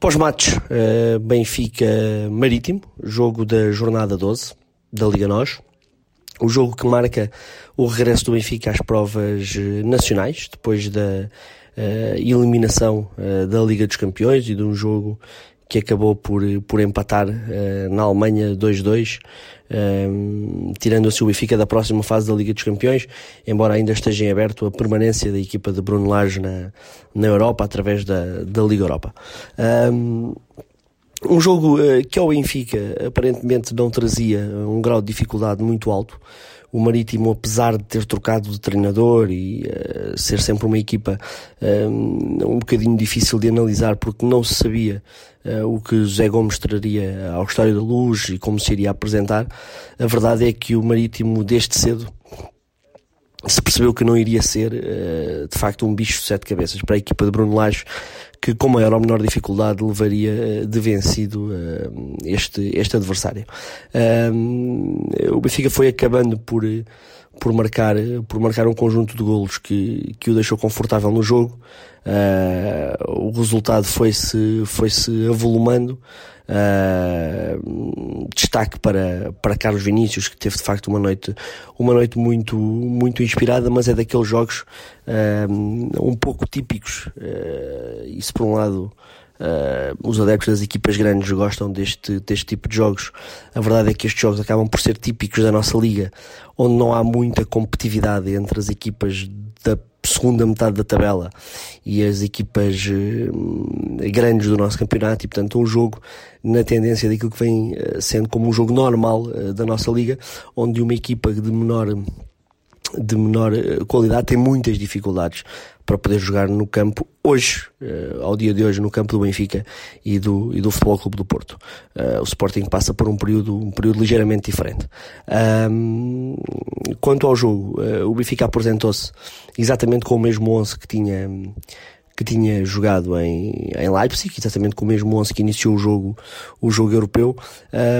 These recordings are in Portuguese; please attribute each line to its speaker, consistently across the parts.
Speaker 1: Pós-match, uh, Benfica Marítimo, jogo da jornada 12 da Liga NOS. O jogo que marca o regresso do Benfica às provas eh, nacionais, depois da uh, eliminação uh, da Liga dos Campeões e de um jogo que acabou por, por empatar uh, na Alemanha 2-2, uh, tirando assim o Benfica da próxima fase da Liga dos Campeões, embora ainda esteja em aberto a permanência da equipa de Bruno Lage na, na Europa através da, da Liga Europa. Um, um jogo uh, que ao Benfica aparentemente não trazia um grau de dificuldade muito alto. O Marítimo, apesar de ter trocado de treinador e uh, ser sempre uma equipa um, um bocadinho difícil de analisar porque não se sabia uh, o que José Gomes traria ao História da Luz e como se iria apresentar, a verdade é que o Marítimo desde cedo se percebeu que não iria ser uh, de facto um bicho de sete cabeças para a equipa de Bruno Lage que com maior ou menor dificuldade levaria uh, de vencido uh, este, este adversário. o Benfica foi acabando por, por, marcar, por marcar um conjunto de golos que, que o deixou confortável no jogo. o resultado foi-se foi-se avolumando. Uh, destaque para, para Carlos Vinícius, que teve de facto uma noite, uma noite muito, muito inspirada, mas é daqueles jogos uh, um pouco típicos. Uh, isso por um lado. Uh, os adeptos das equipas grandes gostam deste, deste tipo de jogos. A verdade é que estes jogos acabam por ser típicos da nossa liga, onde não há muita competitividade entre as equipas da segunda metade da tabela e as equipas uh, grandes do nosso campeonato e portanto um jogo na tendência daquilo que vem uh, sendo como um jogo normal uh, da nossa liga onde uma equipa de menor de menor qualidade tem muitas dificuldades para poder jogar no campo hoje, uh, ao dia de hoje, no campo do Benfica e do, e do Futebol Clube do Porto. Uh, o Sporting passa por um período, um período ligeiramente diferente. Quanto ao jogo, o Benfica apresentou-se exatamente com o mesmo 11 que tinha que tinha jogado em, em Leipzig, exatamente com o mesmo 11 que iniciou o jogo, o jogo europeu.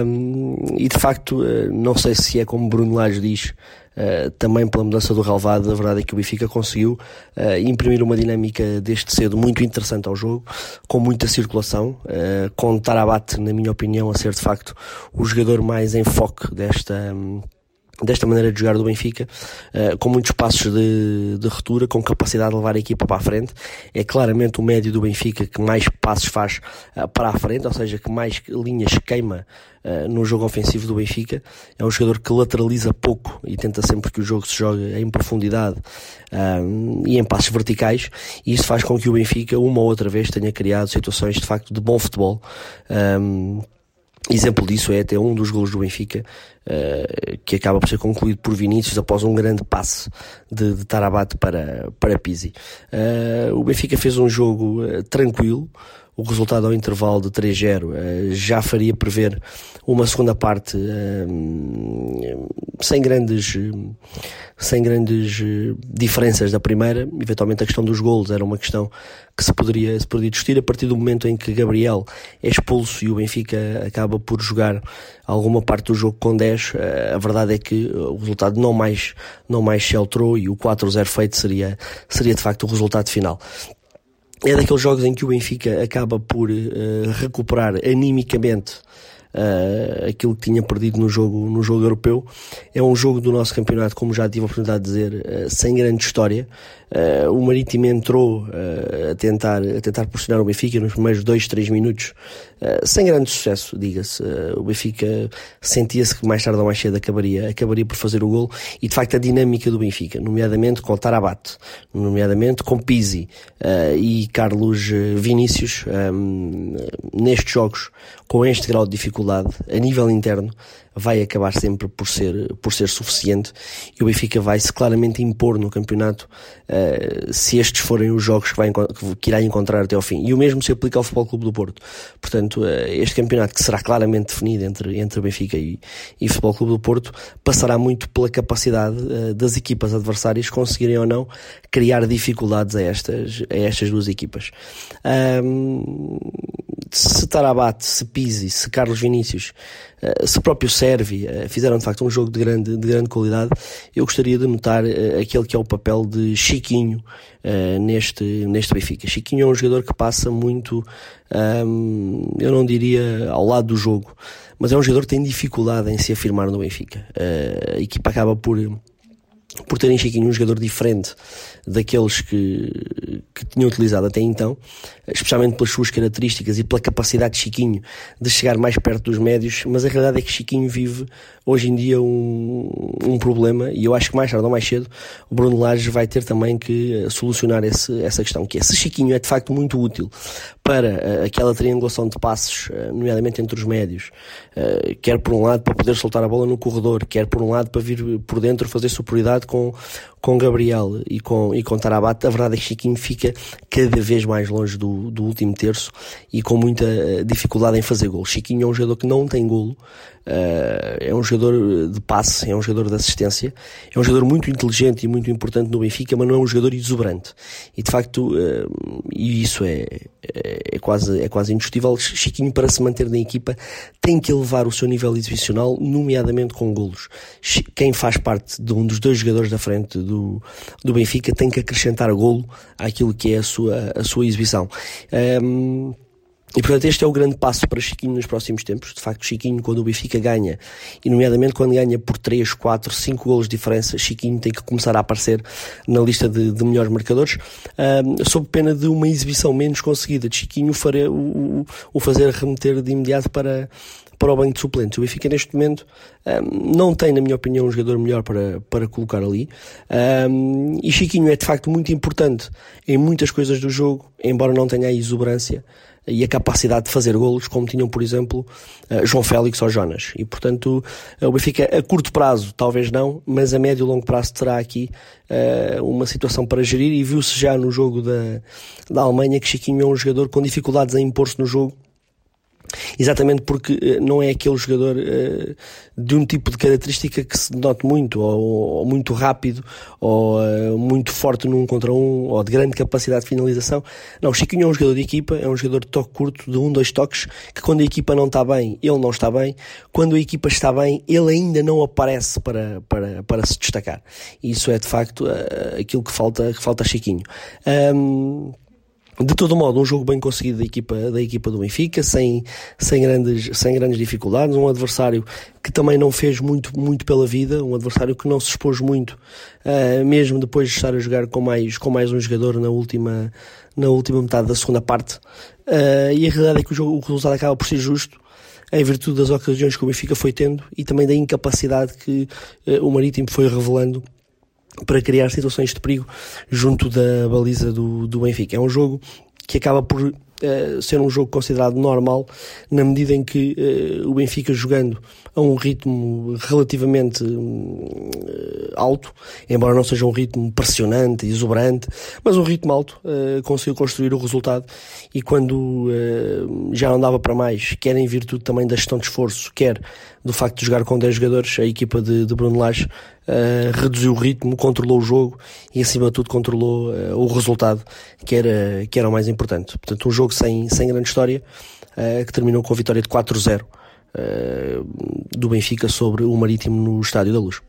Speaker 1: Um, e de facto, não sei se é como Bruno Lage diz, Uh, também pela mudança do relevado, a verdade é que o Benfica conseguiu uh, imprimir uma dinâmica deste cedo muito interessante ao jogo, com muita circulação, uh, com Tarabat, na minha opinião, a ser de facto o jogador mais em foco desta. Um, desta maneira de jogar do Benfica, uh, com muitos passos de, de ruptura, com capacidade de levar a equipa para a frente. É claramente o médio do Benfica que mais passos faz uh, para a frente, ou seja, que mais linhas queima uh, no jogo ofensivo do Benfica. É um jogador que lateraliza pouco e tenta sempre que o jogo se jogue em profundidade e em passos verticais, e isso faz com que o Benfica, uma ou outra vez, tenha criado situações de facto de bom futebol. Exemplo disso é até um dos golos do Benfica, uh, que acaba por ser concluído por Vinícius após um grande passe de, de Tarabat para, para Pizzi. Uh, o Benfica fez um jogo uh, tranquilo, o resultado ao intervalo de 3-0 já faria prever uma segunda parte sem grandes sem grandes eh, diferenças da primeira. Eventualmente a questão dos golos era uma questão que se poderia, se poderia discutir a partir do momento em que Gabriel é expulso e o Benfica acaba por jogar alguma parte do jogo com 10. Eh, a verdade é que o resultado não mais, não mais se alterou e o 4-0 feito seria, seria de facto o resultado final é daqueles jogos em que o Benfica acaba por uh, recuperar animicamente uh, aquilo que tinha perdido no jogo, no jogo europeu. É um jogo do nosso campeonato, como já tive a oportunidade de dizer, uh, sem grande história. Uh, o Marítimo entrou a tentar, a tentar pressionar o Benfica nos primeiros dois, três minutos, sem grande sucesso, diga-se. o Benfica sentia-se que mais tarde ou mais cedo acabaria, acabaria por fazer o gol e de facto a dinâmica do Benfica, nomeadamente com Tarabat, nomeadamente com Pizzi e Carlos Vinícius, um, nestes jogos, com este grau de dificuldade a nível interno vai acabar sempre por ser, por ser suficiente e o Benfica vai se claramente impor no campeonato uh, se estes forem os jogos que, vai, que irá encontrar até ao fim. E o mesmo se aplica ao Futebol Clube do Porto. Portanto, uh, este campeonato que será claramente definido entre, entre Benfica e, e Futebol Clube do Porto passará muito pela capacidade uh, das equipas adversárias conseguirem ou não criar dificuldades a estas, a estas duas equipas. Um, se Tarabat, se Pizzi, se Carlos Vinícius, se próprio Servi fizeram de facto um jogo de grande, de grande qualidade, eu gostaria de notar aquele que é o papel de Chiquinho neste, neste Benfica. Chiquinho é um jogador que passa muito, um, eu não diria ao lado do jogo, mas é um jogador que tem dificuldade em se afirmar no Benfica. a equipa acaba por por terem Chiquinho um jogador diferente daqueles que, que tinham utilizado até então, especialmente pelas suas características e pela capacidade de Chiquinho de chegar mais perto dos médios, mas a realidade é que Chiquinho vive hoje em dia um, um problema e eu acho que mais tarde ou mais cedo o Bruno Lages vai ter também que solucionar esse, essa questão, que é se Chiquinho é de facto muito útil para uh, aquela triangulação de passos, uh, nomeadamente entre os médios, uh, quer por um lado para poder soltar a bola no corredor, quer por um lado para vir por dentro fazer superioridade com, com Gabriel e com, e com Tarabat, a verdade é que Chiquinho fica cada vez mais longe do, do último terço e com muita eh, dificuldade em fazer gol. Chiquinho é um jogador que não tem golo, é um jogador de passe, é um jogador de assistência, é um jogador muito inteligente e muito importante no Benfica, mas não é um jogador exuberante. E de facto, e isso é, é, quase, é quase indiscutível, Chiquinho para se manter na equipa tem que elevar o seu nível exibicional, nomeadamente com golos. Quem faz parte de um dos dois jogadores da frente do, do Benfica tem que acrescentar golo àquilo que é a sua, a sua exibição. Um, e portanto este é o grande passo para Chiquinho nos próximos tempos. De facto, Chiquinho, quando o Benfica ganha, e nomeadamente quando ganha por 3, 4, 5 golos de diferença, Chiquinho tem que começar a aparecer na lista de, de melhores marcadores, um, sob pena de uma exibição menos conseguida de Chiquinho o, o fazer remeter de imediato para, para o banco de suplentes. O Benfica neste momento um, não tem, na minha opinião, um jogador melhor para, para colocar ali. Um, e Chiquinho é de facto muito importante em muitas coisas do jogo, embora não tenha a exuberância e a capacidade de fazer golos, como tinham, por exemplo, João Félix ou Jonas. E, portanto, o Benfica, a curto prazo, talvez não, mas a médio e longo prazo terá aqui uh, uma situação para gerir. E viu-se já no jogo da, da Alemanha que Chiquinho é um jogador com dificuldades em impor-se no jogo Exatamente porque eh, não é aquele jogador uh, de um tipo de característica que se note muito, ou, ou muito rápido, ou uh, muito forte num contra um, ou de grande capacidade de finalização. Não, Chiquinho é um jogador de equipa, é um jogador de toque curto, de um, dois toques, que quando a equipa não está bem, ele não está bem. Quando a equipa está bem, ele ainda não aparece para, para, para se destacar. Isso é de facto aquilo que falta, que falta a Chiquinho. Um, de todo modo, um jogo bem conseguido da equipa, da equipa do Benfica, sem, sem, grandes, sem grandes dificuldades, um adversário que também não fez muito, muito pela vida, um adversário que não se expôs muito, uh, mesmo depois de estar a jogar com mais, com mais um jogador na última, na última metade da segunda parte. Uh, e a realidade é que o, jogo, o resultado acaba por ser justo, em virtude das ocasiões que o Benfica foi tendo e também da incapacidade que uh, o Marítimo foi revelando para criar situações de perigo junto da baliza do, do Benfica. É um jogo que acaba por uh, ser um jogo considerado normal na medida em que uh, o Benfica jogando a um ritmo relativamente uh, alto, embora não seja um ritmo pressionante, exuberante, mas um ritmo alto, conseguiu construir o resultado e quando já não dava para mais, quer em virtude também da gestão de esforço, quer do facto de jogar com 10 jogadores, a equipa de, de Bruno Lage uh, reduziu o ritmo, controlou o jogo e acima de tudo controlou uh, o resultado, que era, que era o mais importante. Portanto, um jogo sem, sem grande história, uh, que terminou com a vitória de 4-0 do Benfica sobre o Marítimo no Estádio da Luz.